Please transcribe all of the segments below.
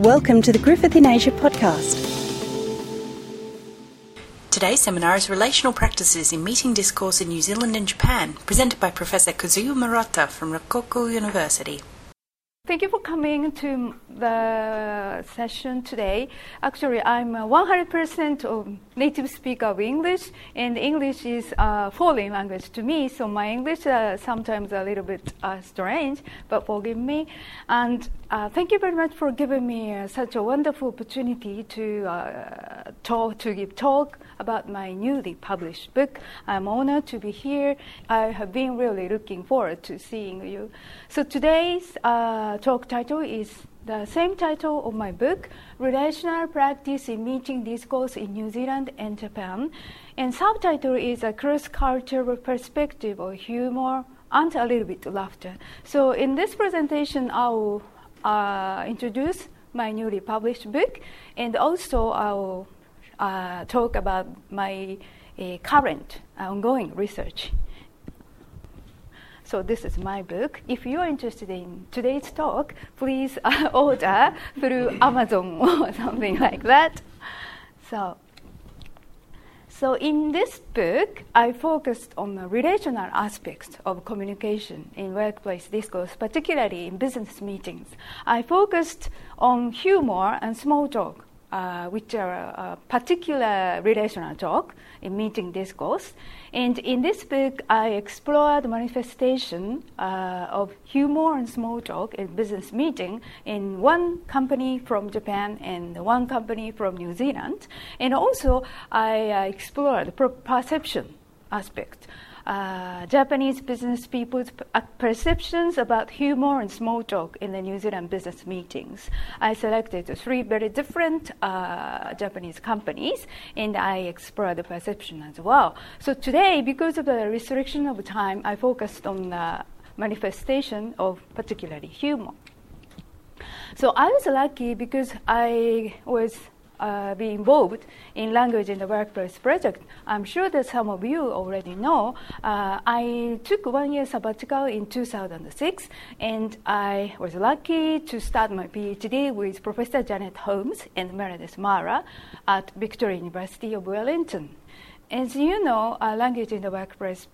Welcome to the Griffith in Asia podcast. Today's seminar is Relational Practices in Meeting Discourse in New Zealand and Japan, presented by Professor Kazuyo Murata from Ryukoku University. Thank you for coming to the session today. Actually, I'm 100% of native speaker of English, and English is a foreign language to me, so my English uh, sometimes a little bit uh, strange, but forgive me. And uh, thank you very much for giving me uh, such a wonderful opportunity to uh, talk, to give talk about my newly published book. I'm honored to be here. I have been really looking forward to seeing you. So today's uh, talk title is the same title of my book, Relational Practice in Meeting Discourse in New Zealand and Japan. And subtitle is a cross-cultural perspective of humor and a little bit laughter. So in this presentation, I will uh, introduce my newly published book, and also I will uh, talk about my uh, current ongoing research. So this is my book. If you are interested in today's talk, please uh, order through Amazon or something like that. So, so in this book, I focused on the relational aspects of communication in workplace discourse, particularly in business meetings. I focused on humor and small talk uh, which are a particular relational talk in meeting discourse. And in this book, I explore the manifestation uh, of humor and small talk in business meeting in one company from Japan and one company from New Zealand. And also, I uh, explore the perception aspect uh, Japanese business people's uh, perceptions about humor and small talk in the New Zealand business meetings. I selected three very different uh, Japanese companies and I explored the perception as well. So today, because of the restriction of time, I focused on the manifestation of particularly humor. So I was lucky because I was uh, be involved in language in the workplace project. I'm sure that some of you already know. Uh, I took one year sabbatical in 2006, and I was lucky to start my PhD with Professor Janet Holmes and Meredith Marra at Victoria University of Wellington. As you know, uh, language in the workplace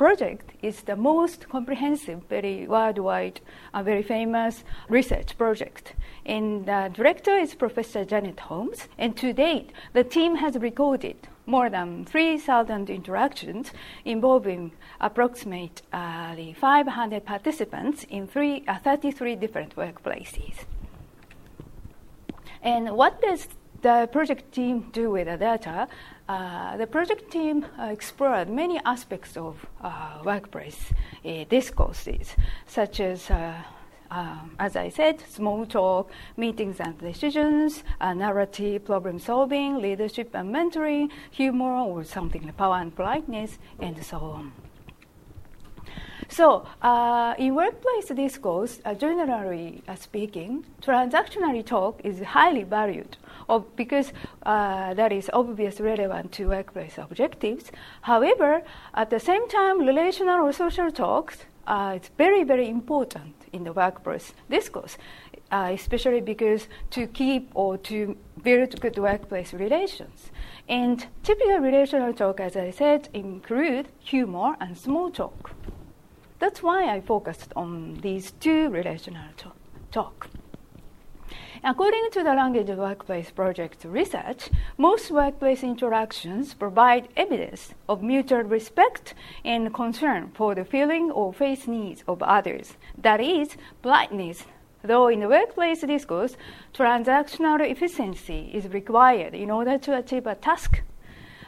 project is the most comprehensive, very worldwide, uh, very famous research project. And the director is Professor Janet Holmes. And to date, the team has recorded more than 3,000 interactions involving approximately 500 participants in three, uh, 33 different workplaces. And what does the project team do with the data? Uh, the project team uh, explored many aspects of uh, workplace uh, discourses, such as uh, um, as I said, small talk, meetings and decisions, narrative, problem solving, leadership and mentoring, humor, or something like power and politeness, and so on. So, uh, in workplace discourse, uh, generally speaking, transactional talk is highly valued because uh, that is obviously relevant to workplace objectives. However, at the same time, relational or social talks uh, it's very, very important in the workplace discourse, uh, especially because to keep or to build good workplace relations. And typical relational talk, as I said, include humor and small talk. That's why I focused on these two relational talk. According to the Language Workplace Project research, most workplace interactions provide evidence of mutual respect and concern for the feeling or face needs of others. That is, politeness. Though in the workplace discourse, transactional efficiency is required in order to achieve a task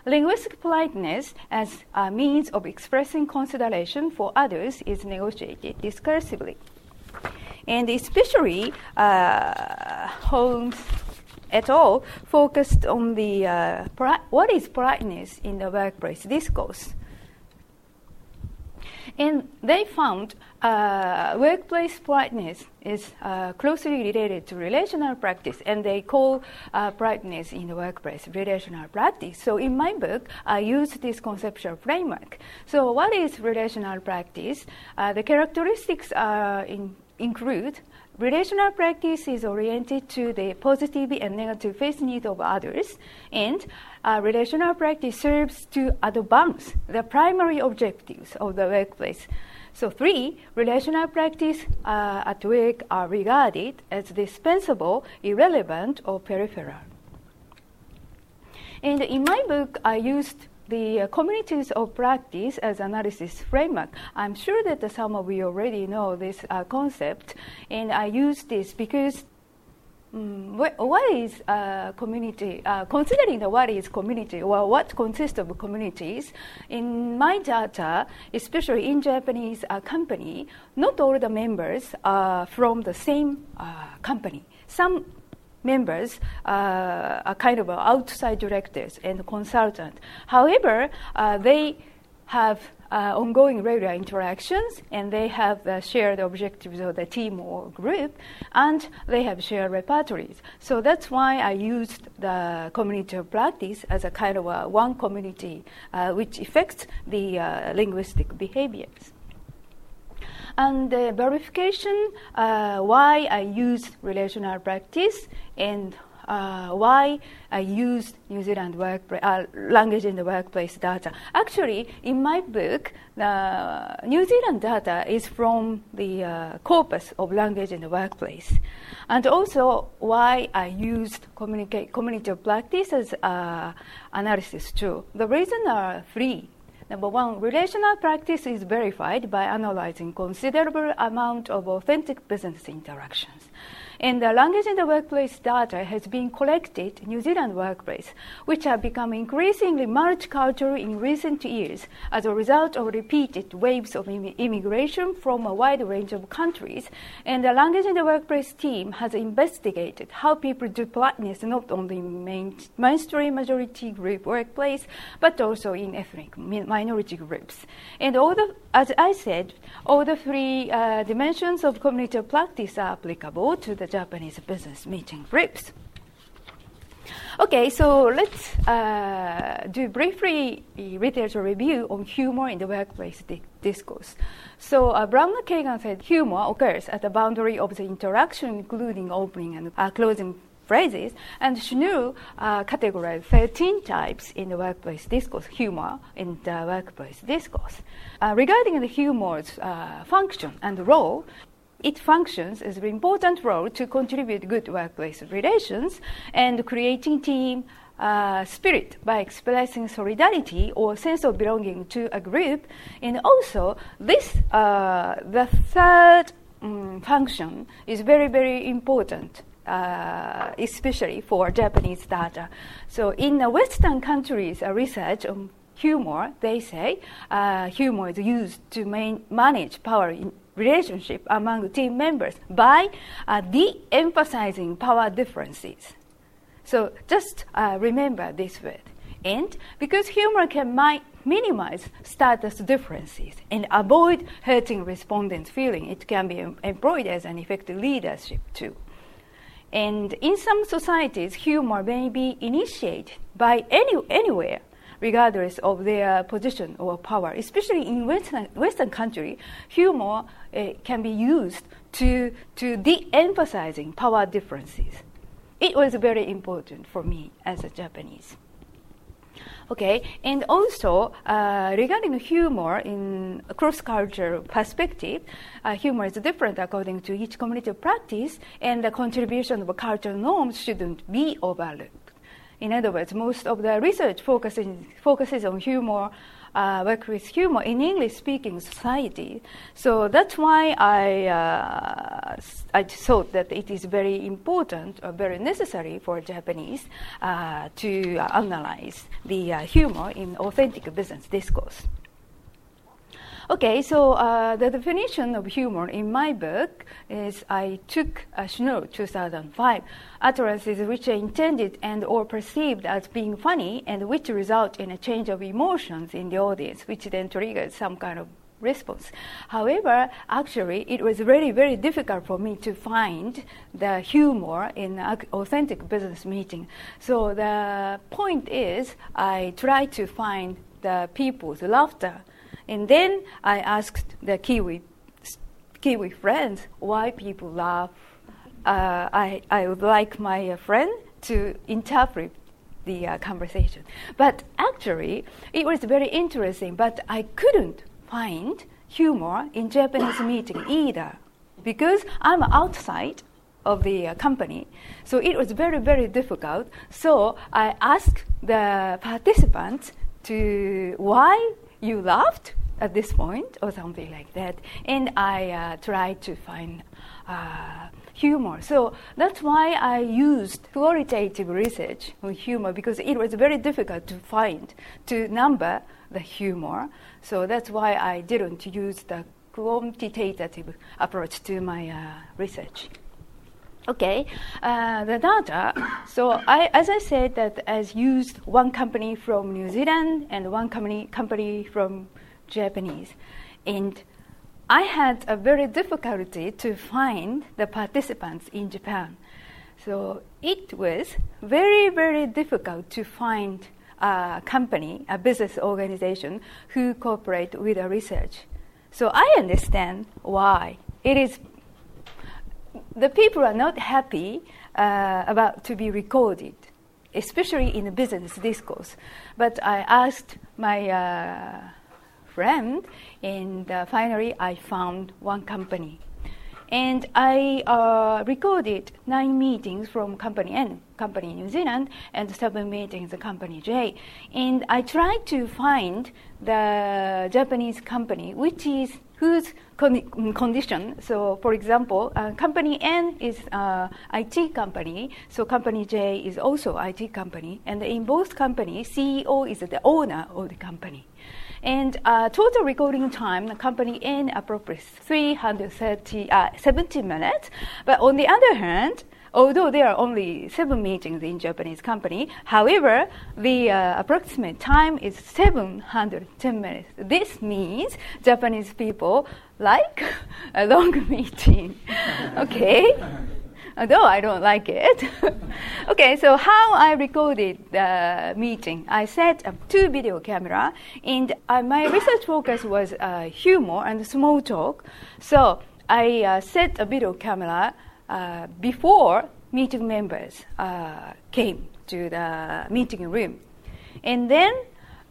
Linguistic politeness as a means of expressing consideration for others is negotiated discursively. And especially, uh, Holmes et al. focused on the uh, what is politeness in the workplace discourse. And they found uh, workplace politeness is uh, closely related to relational practice, and they call uh, politeness in the workplace relational practice. So, in my book, I use this conceptual framework. So, what is relational practice? Uh, the characteristics are in, include relational practice is oriented to the positive and negative face needs of others, and uh, relational practice serves to advance the primary objectives of the workplace. So, three, relational practice uh, at work are regarded as dispensable, irrelevant, or peripheral. And in my book, I used the uh, communities of practice as analysis framework. I'm sure that some of you already know this uh, concept, and I use this because um, what is uh, community? Uh, considering the what is community or what consists of communities, in my data, especially in Japanese uh, company, not all the members are from the same uh, company. Some members uh, are kind of outside directors and consultants. However, uh, they have uh, ongoing regular interactions and they have the shared objectives of the team or group and they have shared repertories. So that's why I used the community of practice as a kind of a one community uh, which affects the uh, linguistic behaviors. And the verification, uh, why I use relational practice and uh, why I use New Zealand uh, language in the workplace data. Actually, in my book, the New Zealand data is from the uh, corpus of language in the workplace. And also, why I used community of practice as uh, analysis too. The reasons are three. Number one, relational practice is verified by analyzing considerable amount of authentic business interactions. And the language in the workplace data has been collected in New Zealand workplace, which have become increasingly multicultural in recent years as a result of repeated waves of immigration from a wide range of countries. And the language in the workplace team has investigated how people do politeness not only in main, mainstream majority group workplace, but also in ethnic minority groups. And all the, as I said, all the three uh, dimensions of cognitive practice are applicable to the Japanese business meeting groups. Okay, so let's uh, do briefly literature review on humor in the workplace di- discourse. So uh, Brown Kagan said humor occurs at the boundary of the interaction, including opening and uh, closing phrases, and Schnurr uh, categorized 13 types in the workplace discourse, humor in the workplace discourse. Uh, regarding the humor's uh, function and role, it functions as an important role to contribute good workplace relations and creating team uh, spirit by expressing solidarity or sense of belonging to a group. And also, this uh, the third um, function is very very important. Uh, especially for Japanese data. So, in the Western countries, research on humor, they say uh, humor is used to manage power relationship among team members by uh, de-emphasizing power differences. So just uh, remember this word. And because humor can mi- minimize status differences and avoid hurting respondents' feeling, it can be employed as an effective leadership too. And in some societies, humor may be initiated by any, anywhere regardless of their position or power. Especially in Western, Western country, humor uh, can be used to, to de-emphasizing power differences. It was very important for me as a Japanese. Okay, and also uh, regarding humor in cross-cultural perspective, uh, humor is different according to each community of practice, and the contribution of cultural norms shouldn't be overlooked. In other words, most of the research focuses, focuses on humor, uh, work with humor in English-speaking society. So that's why I, uh, I thought that it is very important or very necessary for Japanese uh, to analyze the uh, humor in authentic business discourse. Okay, so uh, the definition of humor in my book is I took a Schnurr 2005 utterances which are intended and or perceived as being funny and which result in a change of emotions in the audience, which then triggers some kind of response. However, actually, it was very, very difficult for me to find the humor in authentic business meeting. So the point is, I try to find the people's laughter and then I asked the Kiwi, Kiwi friends why people laugh uh, I, I would like my uh, friend to interpret the uh, conversation. But actually, it was very interesting, but I couldn't find humor in Japanese meeting either because I'm outside of the uh, company. So it was very, very difficult. So I asked the participants to why you laughed at this point or something like that. And I uh, tried to find uh, humor. So that's why I used qualitative research on humor because it was very difficult to find, to number the humor. So that's why I didn't use the quantitative approach to my uh, research. Okay, uh, the data. So I, as I said, that as used one company from New Zealand and one company company from Japanese, and I had a very difficulty to find the participants in Japan. So it was very very difficult to find a company, a business organization who cooperate with a research. So I understand why it is the people are not happy uh, about to be recorded, especially in business discourse. But I asked my uh, friend, and uh, finally I found one company. And I uh, recorded nine meetings from Company N, Company New Zealand, and seven meetings Company J. And I tried to find the Japanese company, which is whose con- condition. So, for example, uh, company N is uh, IT company, so company J is also IT company, and in both companies, CEO is the owner of the company. And uh, total recording time, the company N appropriates 330, uh, 70 minutes. But on the other hand, although there are only seven meetings in Japanese company, however, the uh, approximate time is 710 minutes. This means Japanese people like a long meeting. okay? Although I don't like it. okay, so how I recorded the meeting. I set up two video camera, and uh, my research focus was uh, humor and small talk. So I uh, set a video camera uh, before meeting members uh, came to the meeting room. And then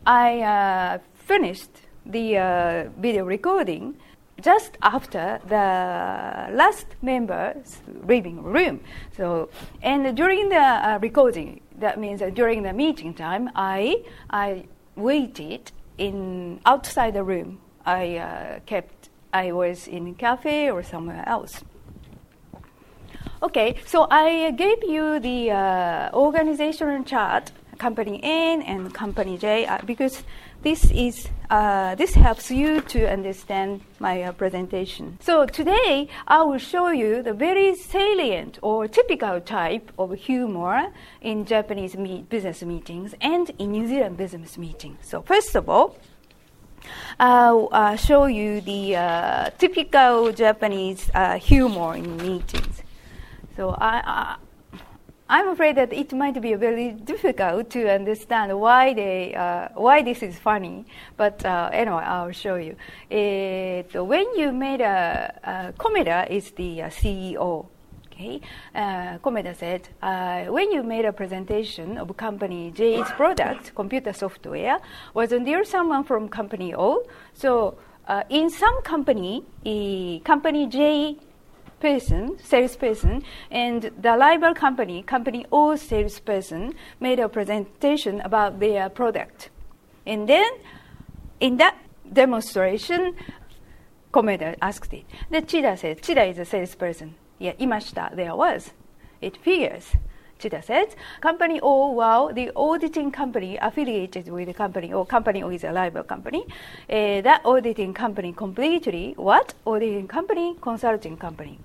I uh, finished the uh, video recording just after the last member's leaving room. So, and during the recording, that means during the meeting time, I I waited in outside the room. I kept. I was in a cafe or somewhere else. Okay, so I gave you the uh, organizational chart, company N and company J, uh, because this is uh, this helps you to understand my uh, presentation. So today I will show you the very salient or typical type of humor in Japanese meet, business meetings and in New Zealand business meetings. So first of all. I'll uh, show you the uh, typical Japanese humor in meetings. So I, I, am afraid that it might be very difficult to understand why they, uh, why this is funny. But uh, anyway, I'll show you. It, when you made a, a Komeda is the uh, CEO. Okay, uh, Komeda said, uh, when you made a presentation of company J's product, computer software, wasn't there someone from company O? So uh, in some company, company J person, salesperson, and the rival company, company O salesperson, made a presentation about their product. And then, in that demonstration, Komeda asked it. The Chida said, Chida is a salesperson. Yeah, Imashita, there was. It figures. Chida says, company O, while the auditing company affiliated with the company or company is a rival company, uh, that auditing company completely, what? Auditing company, consulting company.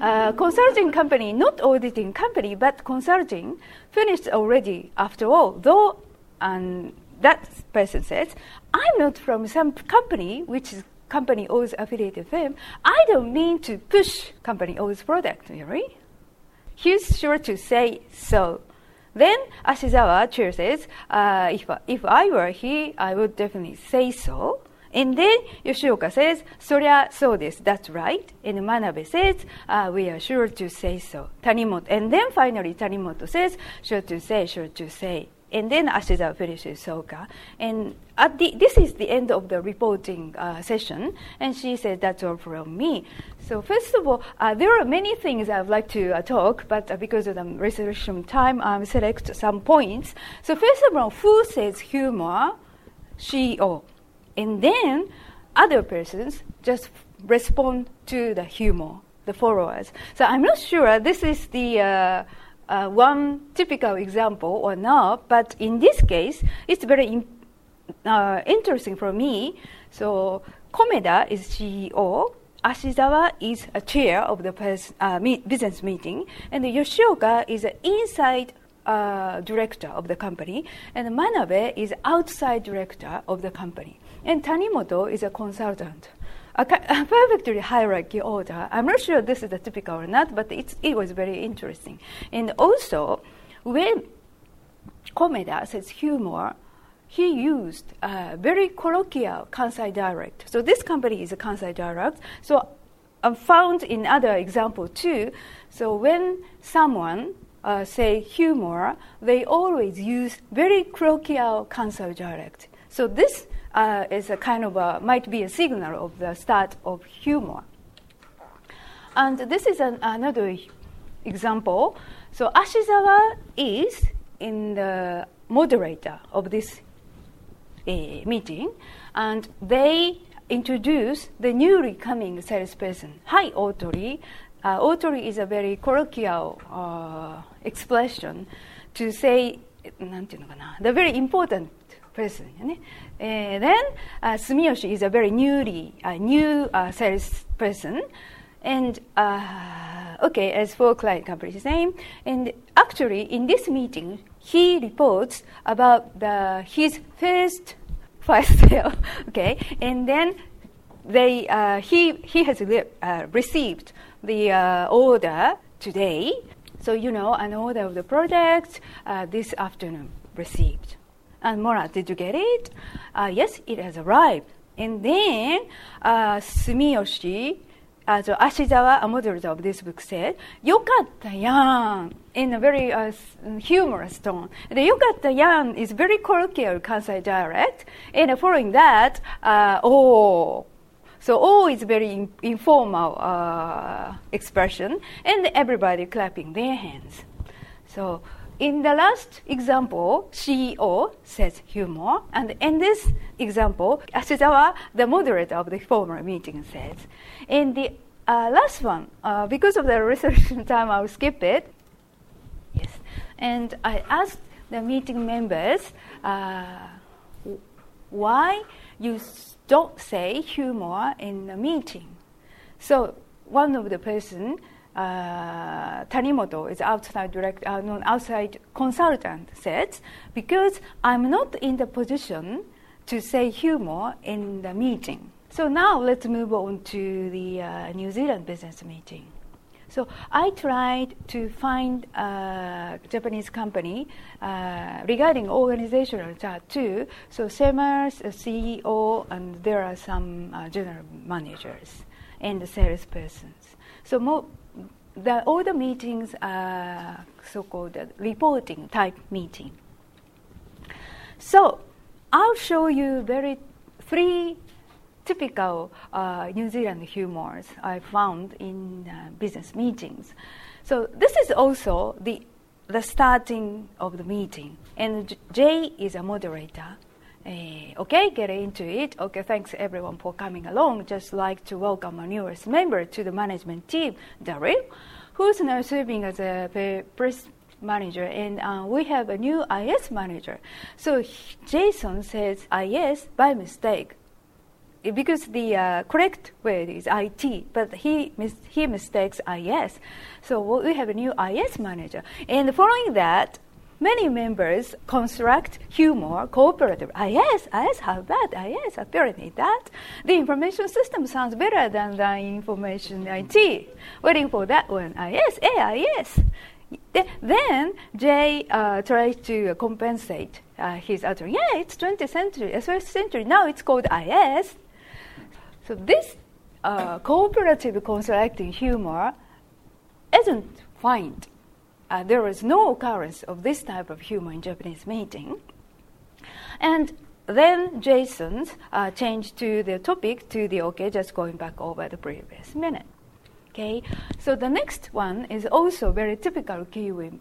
Uh, consulting company, not auditing company, but consulting, finished already after all. Though, and that person says, I'm not from some company which is company O's affiliated firm. I don't mean to push company O's product, really. He's sure to say so. Then Ashizawa chooses, uh, if, if I were he, I would definitely say so. And then Yoshioka says, Soria so this, that's right. And Manabe says, uh, we are sure to say so. Tanimoto, and then finally Tanimoto says, sure to say, sure to say. And then Ashizawa finishes Soka. And at the, this is the end of the reporting uh, session. And she said, that's all from me. So first of all, uh, there are many things I would like to uh, talk, but uh, because of the reservation time, I'll select some points. So first of all, who says humor? She or. And then other persons just respond to the humor, the followers. So I'm not sure this is the uh, one typical example or not, but in this case, it's very in, uh, interesting for me. So Komeda is CEO, Ashizawa is a chair of the pers- uh, meet, business meeting, and Yoshioka is an inside uh, director of the company, and Manabe is outside director of the company, and Tanimoto is a consultant a, a perfectly hierarchy order. I'm not sure this is the typical or not, but it was very interesting. And also, when Komeda says humor, he used very colloquial Kansai dialect. So this company is a Kansai dialect. So I found in other example too. So when someone uh, say humor, they always use very colloquial Kansai dialect. So this uh, is a kind of a, might be a signal of the start of humor. And this is an, another example. So Ashizawa is in the moderator of this uh, meeting, and they introduce the newly coming salesperson. Hi, Otori. Uh, Otori is a very colloquial uh, expression to say, the very important person. Uh, then uh, Sumiyoshi is a very newly uh, new uh, salesperson, and uh, okay, as for client company's name, and actually in this meeting he reports about the his first fire sale. okay, and then they uh, he he has uh, received the uh, order today. So you know an order of the project uh, this afternoon received. And Mora, did you get it? Uh, yes, it has arrived. And then uh, Sumiyoshi, uh, so Ashizawa, a model of this book, said, Yokatta yan, in a very uh, humorous tone. The yokatta yan is very colloquial Kansai dialect. And following that, uh, oh. So oh is very in- informal uh, expression, and everybody clapping their hands. So in the last example, CEO says humor, and in this example, Ashizawa, the moderator of the former meeting, says. In the uh, last one, uh, because of the resolution time, I'll skip it. Yes, and I asked the meeting members uh, why you don't say humor in the meeting. So one of the person uh, Tanimoto is outside direct, uh, outside consultant says because I'm not in the position to say humor in the meeting. So now let's move on to the uh, New Zealand business meeting. So I tried to find a Japanese company uh, regarding organizational chart too. So Semars, CEO, and there are some uh, general managers and salespersons. So mo- the, all the meetings are so-called reporting type meeting. So I'll show you very three typical uh, New Zealand humors I found in uh, business meetings. So this is also the the starting of the meeting, and Jay is a moderator. Uh, okay, get into it. Okay, thanks everyone for coming along. Just like to welcome our newest member to the management team, Daryl, who's now serving as a press manager, and uh, we have a new IS manager. So Jason says IS by mistake because the uh, correct word is IT, but he mis- he mistakes IS. So we have a new IS manager, and following that, Many members construct humor cooperative. Ah, yes, ah, yes, how bad? Ah, yes, apparently that. The information system sounds better than the information IT. Waiting for that one. Ah, yes, eh, ah, yes. Then Jay uh, tries to compensate uh, his utter. Yeah, it's 20th century, uh, 1st century. Now it's called IS. So this uh, cooperative constructing humor isn't found. Uh, there is no occurrence of this type of humor in Japanese meeting. And then Jason uh, changed to the topic to the okay, just going back over the previous minute. Okay, so the next one is also very typical Kiwi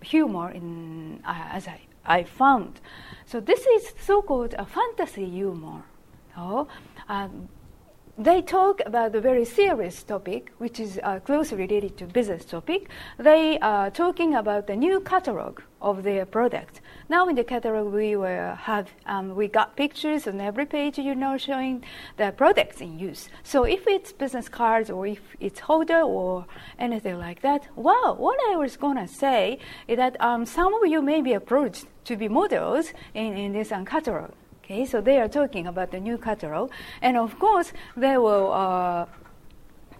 humor in uh, as I, I found. So this is so-called a fantasy humor. So, um, they talk about a very serious topic, which is uh, closely related to business topic. They are talking about the new catalog of their product. Now in the catalog we have um, we got pictures on every page, you know, showing the products in use. So if it's business cards or if it's holder or anything like that, wow! What I was gonna say is that um, some of you may be approached to be models in, in this um, catalog. Okay, so they are talking about the new catalog, and of course they will uh,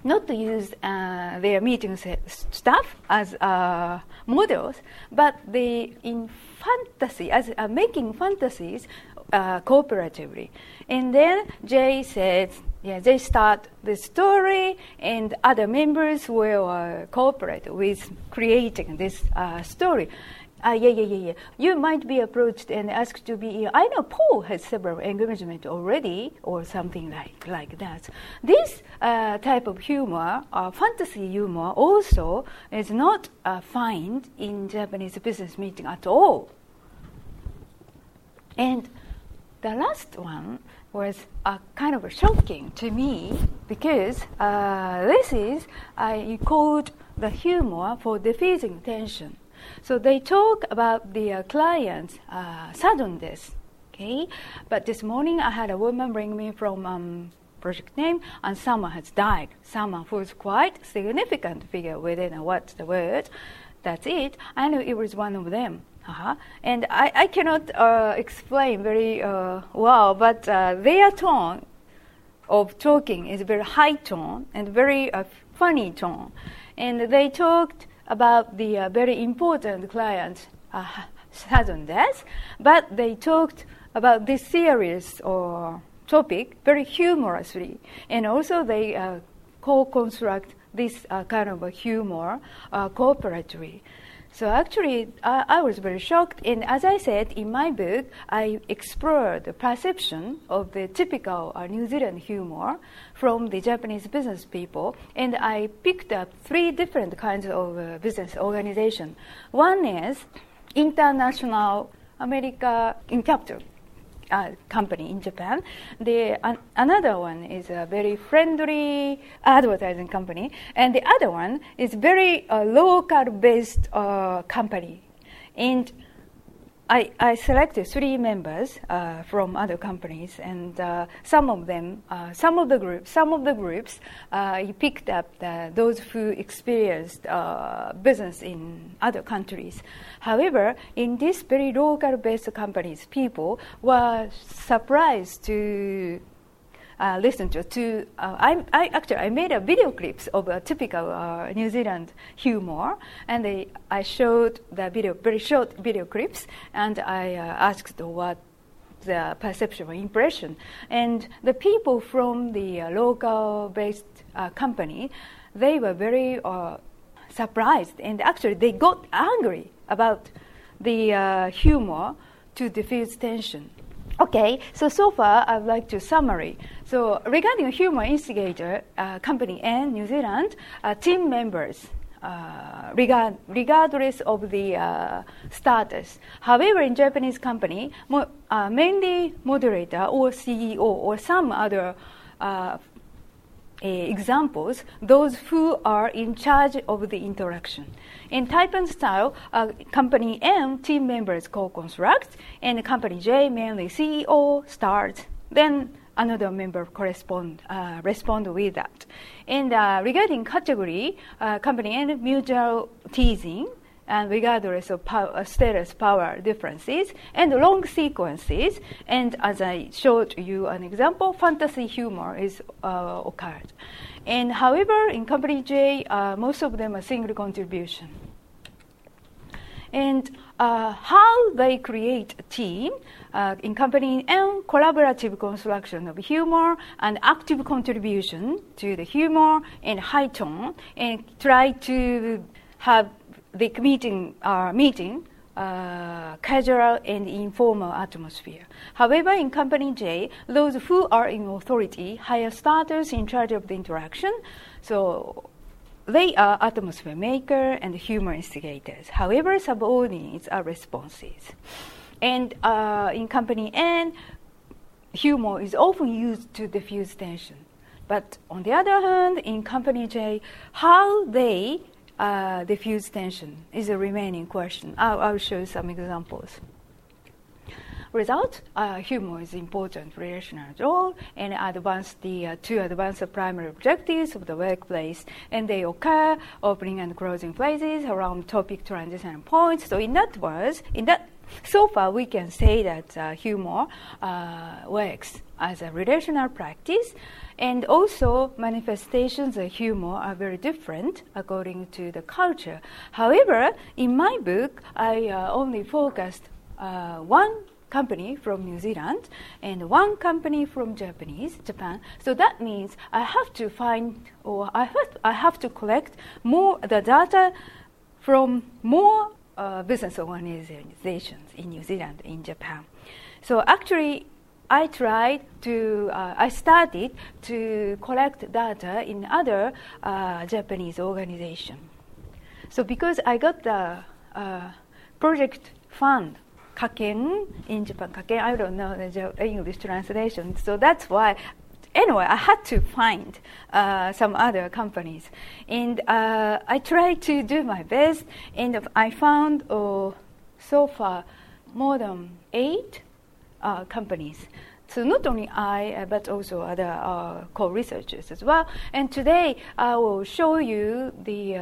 not use uh, their meeting staff as uh, models, but they in fantasy as uh, making fantasies uh, cooperatively. And then Jay says, yeah, they start the story, and other members will uh, cooperate with creating this story. Uh, yeah, yeah, yeah, yeah. You might be approached and asked to be. I know Paul has several engagements already, or something like like that. This uh, type of humor, uh, fantasy humor, also is not uh, found in Japanese business meeting at all. And the last one was uh, kind of shocking to me because uh, this is I called the humor for diffusing tension. So they talk about the uh, client's uh, suddenness. Okay, but this morning I had a woman bring me from um, project name, and someone has died. Someone who's quite significant figure within uh, what's the word. That's it. I know it was one of them. Uh-huh. And I, I cannot uh, explain very uh, well, but uh, their tone of talking is very high tone and very uh, funny tone. And they talked about the uh, very important client uh, sudden death, but they talked about this serious or topic very humorously, and also they uh, co-construct this uh, kind of a humor uh, cooperatively. So actually, I, I, was very shocked. And as I said in my book, I explored the perception of the typical uh, New Zealand humor from the Japanese business people, and I picked up three different kinds of uh, business organization. One is international America in capital uh, company in Japan. The uh, another one is a very friendly advertising company, and the other one is very uh, local-based uh, company. And I, I selected three members uh, from other companies, and uh, some of them, uh, some of the groups, some of the groups, uh, picked up the, those who experienced uh, business in other countries. However, in these very local-based companies, people were surprised to uh, listen to. to uh, I, I, actually I made a video clips of a typical uh, New Zealand humor, and they, I showed the video, very short video clips, and I uh, asked what the perception or impression. And the people from the uh, local-based uh, company, they were very surprised, and actually they got angry about the humor to diffuse tension. Okay, so so far I'd like to summary. So regarding human Instigator uh, company and New Zealand, uh, team members, uh, regard, regardless of the uh, status. However, in Japanese company, mo- uh, mainly moderator or CEO or some other uh, examples, those who are in charge of the interaction. In type and style, uh, company M team members co-construct, and company J mainly CEO starts, then another member correspond uh, respond with that. And uh, regarding category, uh, company N mutual teasing, and regardless of power, status power differences, and long sequences. And as I showed you an example, fantasy humor is uh, occurred. And however, in company J, uh, most of them are single contribution. and uh, how they create a team uh, in company and collaborative construction of humor and active contribution to the humor and high tone and try to have the meeting uh, meeting uh, casual and informal atmosphere. However, in Company J, those who are in authority hire starters in charge of the interaction. So they are atmosphere maker and humor instigators. However, subordinates are responses. And uh, in Company N, humor is often used to diffuse tension. But on the other hand, in Company J, how they uh, diffuse tension is a remaining question. I'll, I'll show some examples. Result, uh, humor is important relational role and advance the uh, to advance the primary objectives of the workplace, and they occur opening and closing phrases around topic transition points. So in that words, in that so far we can say that uh, humor uh, works as a relational practice and also, manifestations of humor are very different according to the culture. However, in my book, I uh, only focused uh, one company from New Zealand and one company from Japanese Japan. So that means I have to find or I have, I have to collect more the data from more uh, business organizations in New Zealand in Japan. So actually, I tried to, uh, I started to collect data in other uh, Japanese organizations. So because I got the uh, project fund, Kaken in Japan, Kaken, I don't know the English translation, so that's why anyway, I had to find uh, some other companies. And uh, I tried to do my best, and I found uh, so far more than eight uh, companies. So not only I, uh, but also other uh, co-researchers as well. And today I will show you the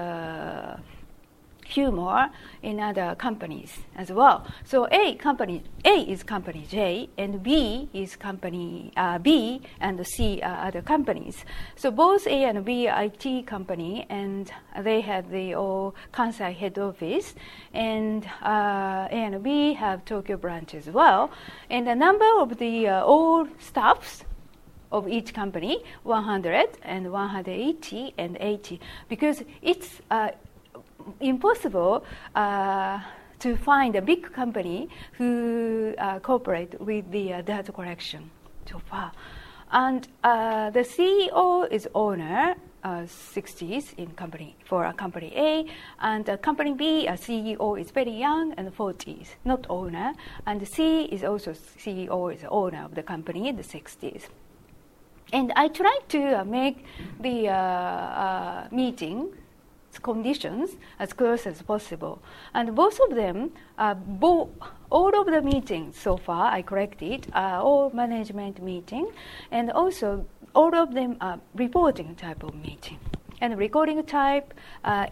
uh, more in other companies as well. So A company A is company J, and B is company uh, B, and C are other companies. So both A and B are IT company, and they have the all Kansai head office, and uh, A and B have Tokyo branch as well. And the number of the uh, staffs of each company 100 and 180 and 80 because it's uh, impossible uh, to find a big company who uh, cooperate with the uh, data collection so far. And uh, the CEO is owner, 60s uh, in company for a company A, and company B, a CEO is very young and 40s, not owner, and C is also CEO is owner of the company in the 60s. And I tried to uh, make the uh, meeting conditions as close as possible. And both of them, uh, bo- all of the meetings so far I collected are all management meeting, and also all of them are reporting type of meeting. And recording type, uh,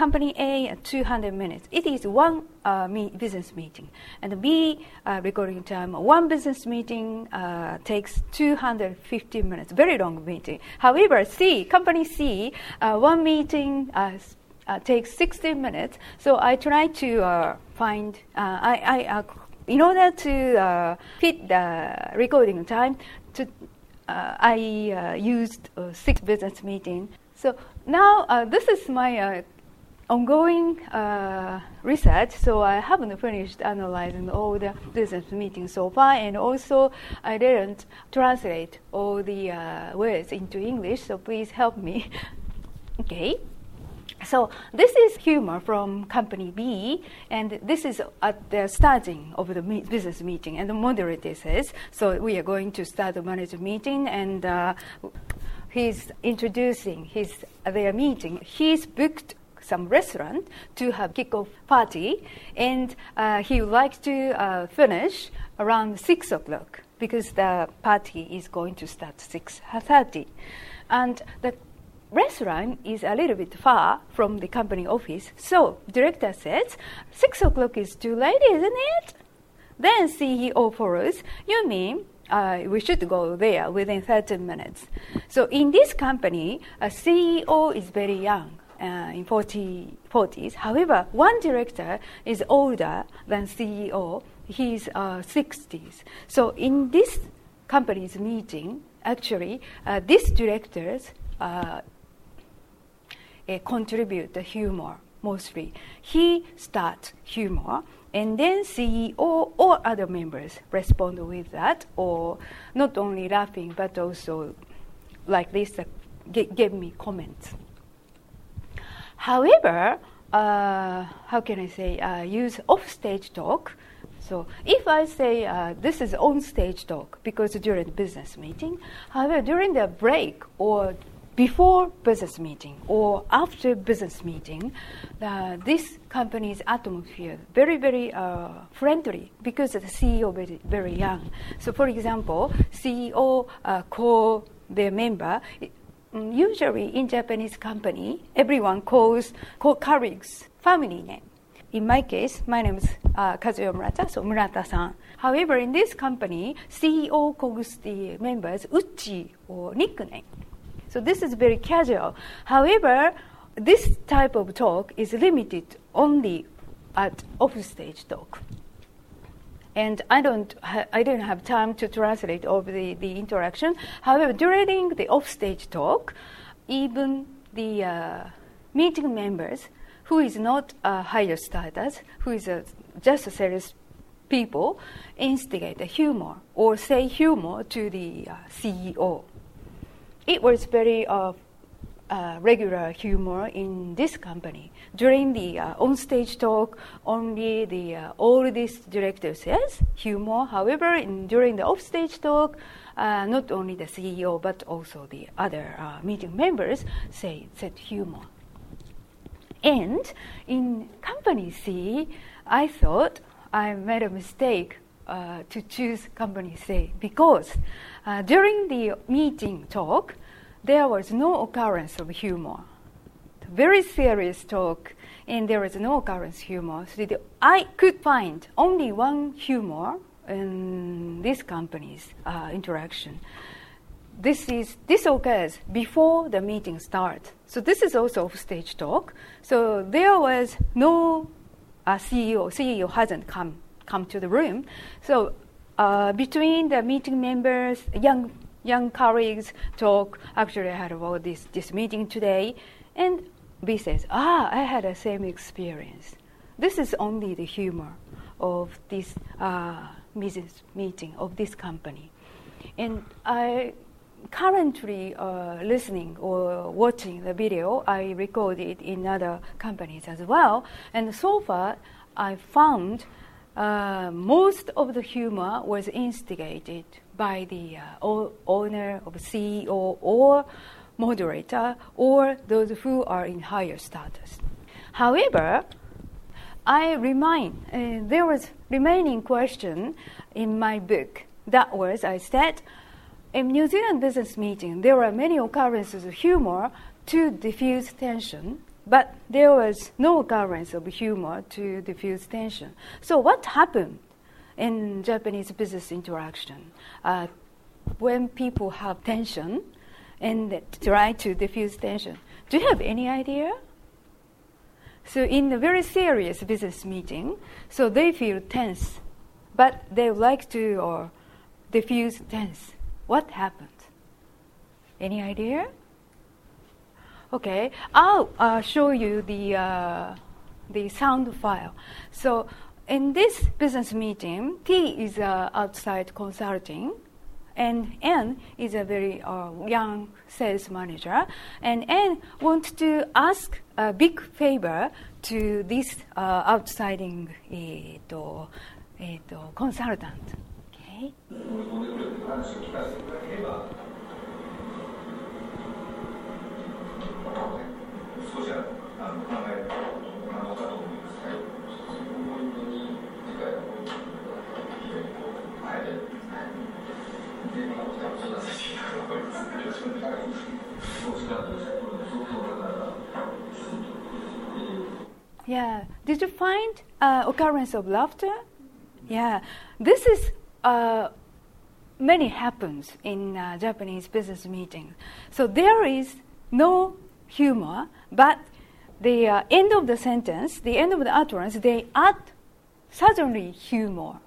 company A 200 minutes. It is one uh, me- business meeting, and B uh, recording time one business meeting uh, takes 250 minutes. Very long meeting. However, C company C uh, one meeting uh, uh, takes 60 minutes. So I try to find I, I in order to fit the recording time to I used six business meeting. So now uh, this is my uh, ongoing uh, research, so I haven't finished analyzing all the business meetings so far, and also I didn't translate all the uh, words into English, so please help me. okay. So this is humor from company B, and this is at the starting of the business meeting, and the moderator says, so we are going to start the manager meeting, and uh, he's introducing his their meeting. He's booked some restaurant to have kickoff party, and uh, he would like to uh, finish around six o'clock because the party is going to start six thirty, and the restaurant is a little bit far from the company office. So director says six o'clock is too late, isn't it? Then CEO follows. You mean uh, we should go there within 30 minutes. So in this company, a CEO is very young uh, in 40, 40s. However, one director is older than CEO. He's uh, 60s. So in this company's meeting, actually, uh, these directors uh, uh, contribute the humor mostly. He starts humor, and then CEO or other members respond with that, or not only laughing but also like this, uh, me comments. However, uh, how can I say, uh, use off-stage talk. So if I say uh, this is on-stage talk because during the business meeting, however, during the break or before business meeting or after business meeting, uh, this company's atmosphere very very uh, friendly because the CEO very very young. So for example, CEO uh, call their member. Mm, usually in Japanese company, everyone calls call colleagues family name. In my case, my name is uh, Kazuyo Murata, so Murata-san. However, in this company, CEO calls the members Uchi or nickname. So this is very casual. However, this type of talk is limited only at off-stage talk. And I don't, ha- I don't have time to translate all the, the interaction. However, during the offstage talk, even the uh, meeting members, who is not a higher status, who is a, just a serious people, instigate a humor or say humor to the uh, CEO it was very uh, uh, regular humor in this company. During the uh, on-stage talk, only the uh, director says humor. However, in, during the off-stage talk, uh, not only the CEO but also the other uh, meeting members say said humor. And in company C, I thought I made a mistake uh, to choose company C because during the meeting talk, there was no occurrence of humor. Very serious talk, and there was no occurrence humor. So I could find only one humor in this company's uh, interaction. This is this occurs before the meeting starts. So this is also off stage talk. So there was no uh, CEO. CEO hasn't come come to the room. So uh, between the meeting members, young young colleagues talk. Actually, I had about this this meeting today, and B says, "Ah, I had the same experience." This is only the humor of this uh, meeting of this company, and I currently uh, listening or watching the video I recorded in other companies as well, and so far I found uh, most of the humor was instigated by the uh, owner of CEO or moderator or those who are in higher status. However, I remind uh, there was remaining question in my book. That was I said in New Zealand business meeting there are many occurrences of humor to diffuse tension but there was no occurrence of humor to diffuse tension. So, what happened in Japanese business interaction uh, when people have tension and try to diffuse tension? Do you have any idea? So, in a very serious business meeting, so they feel tense, but they like to or diffuse tense. What happened? Any idea? Okay, I'll uh, show you the, uh, the sound file. So in this business meeting, T is uh, outside consulting, and N is a very uh, young sales manager, and N wants to ask a big favor to this uh, outsiding uh, uh consultant. Okay. Yeah. Did you find uh, occurrence of laughter? Yeah. This is uh, many happens in uh, Japanese business meetings. So there is no humor, but the uh, end of the sentence, the end of the utterance, they add suddenly humor.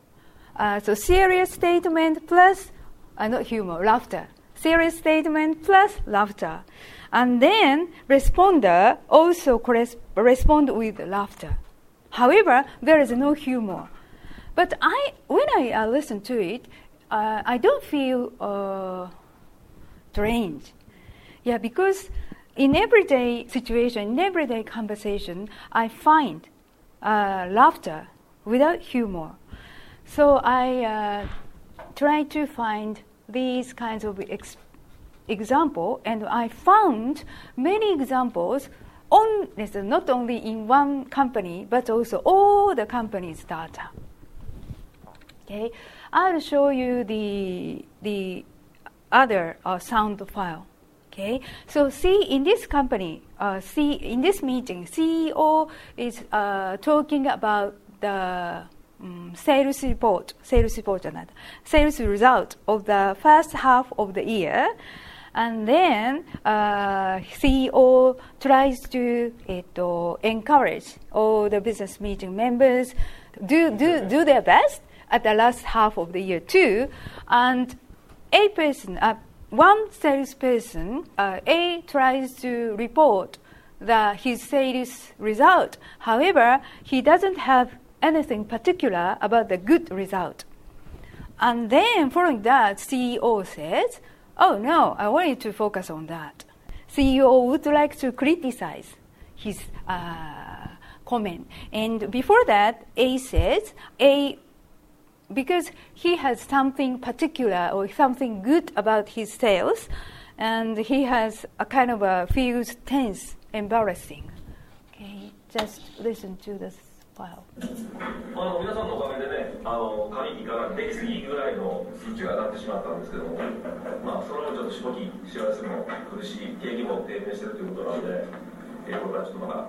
Uh, so serious statement plus, uh, not humor, laughter. Serious statement plus laughter. And then responder also corres- respond with laughter. However, there is no humor. But I, when I uh, listen to it, uh, I don't feel uh, strange. Yeah, because in everyday situation, in everyday conversation, I find uh, laughter without humor. So I uh, try to find these kinds of ex- example, and I found many examples. On, not only in one company, but also all the companies' data. Okay, I'll show you the the other uh, sound file. Okay, so see in this company, uh, see in this meeting, CEO is uh, talking about the um, sales report, sales report, sales result of the first half of the year, and then uh, CEO tries to encourage all the business meeting members do do do their best at the last half of the year too, and a person. Uh, one salesperson, uh, A tries to report the, his sales result. However, he doesn't have anything particular about the good result. And then, following that, CEO says, Oh no, I want you to focus on that. CEO would like to criticize his uh, comment. And before that, A says, A because he has something particular or something good about his sales, and he has a kind of a feels tense, embarrassing. Okay, just listen to this file. あの皆さんのおかげでね、あの仮にができすぎぐらいの数値が上がってしまったんですけども、まあそれをちょっとしのぎ知らせるの苦しい景気も低迷しているということなので、えー、これからちょっとまだ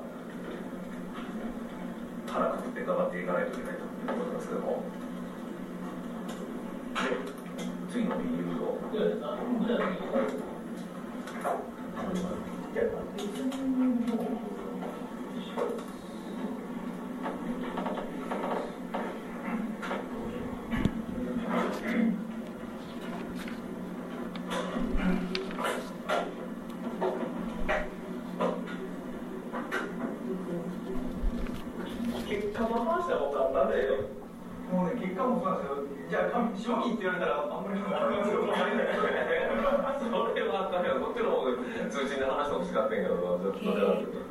腹くくって頑張っていかないといけないということなんですけども。次の理由を。結果のもうね、結果もそうなんで。じゃあ、って言われたら、あんまり分かんないですよ。それ。こっちの通信で話してほしかったんけど、ちょっとそれは。Uh,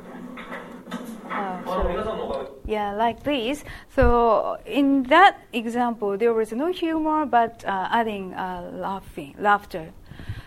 yeah, like this. So in that example, there was no humor, but uh, adding uh, laughing, laughter.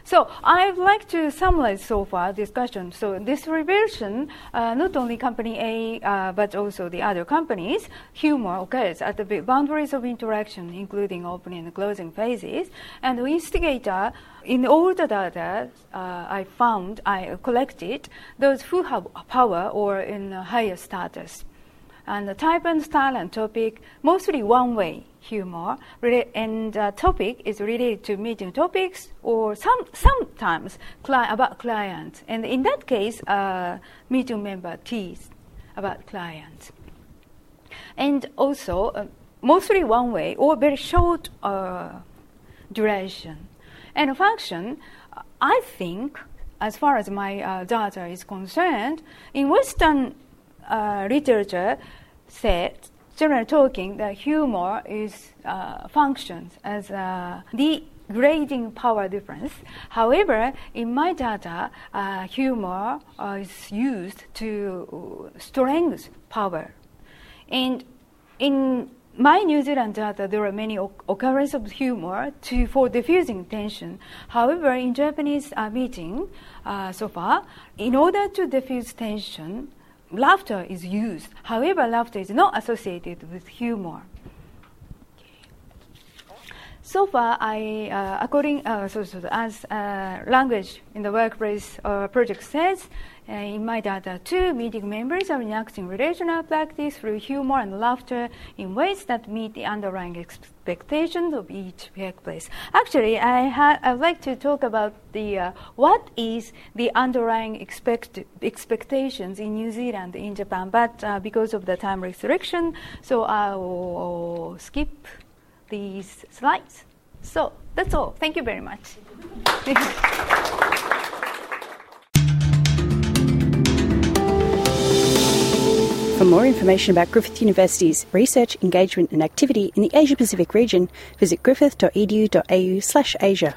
So I'd like to summarize so far discussion. So this revelation, uh, not only company A, uh, but also the other companies, humor occurs at the boundaries of interaction, including opening and closing phases. And the instigator, in all the data uh, I found, I collected, those who have power or in higher status. And the type and style and topic, mostly one way humor, and uh, topic is related to meeting topics or some sometimes cli- about clients. And in that case, uh, meeting member teased about clients. And also, uh, mostly one way or very short uh, duration. And function, I think, as far as my uh, data is concerned, in Western uh, literature said, generally talking, that humor is uh, functions as a degrading power difference. However, in my data, uh, humor uh, is used to strengthen power. And in my New Zealand data, there are many occurrences of humor to, for diffusing tension. However, in Japanese uh, meeting uh, so far, in order to diffuse tension, laughter is used. However, laughter is not associated with humor. So far, I uh, according uh, so, so as uh, language in the workplace uh, project says, uh, in my data two, meeting members are enacting relational practice through humor and laughter in ways that meet the underlying expectations of each workplace. Actually, I ha- I'd like to talk about the uh, what is the underlying expect- expectations in New Zealand in Japan, but because of the time restriction, so I will skip these slides. So that's all. Thank you very much. For more information about Griffith University's research, engagement and activity in the Asia Pacific region, visit griffith.edu.au/asia.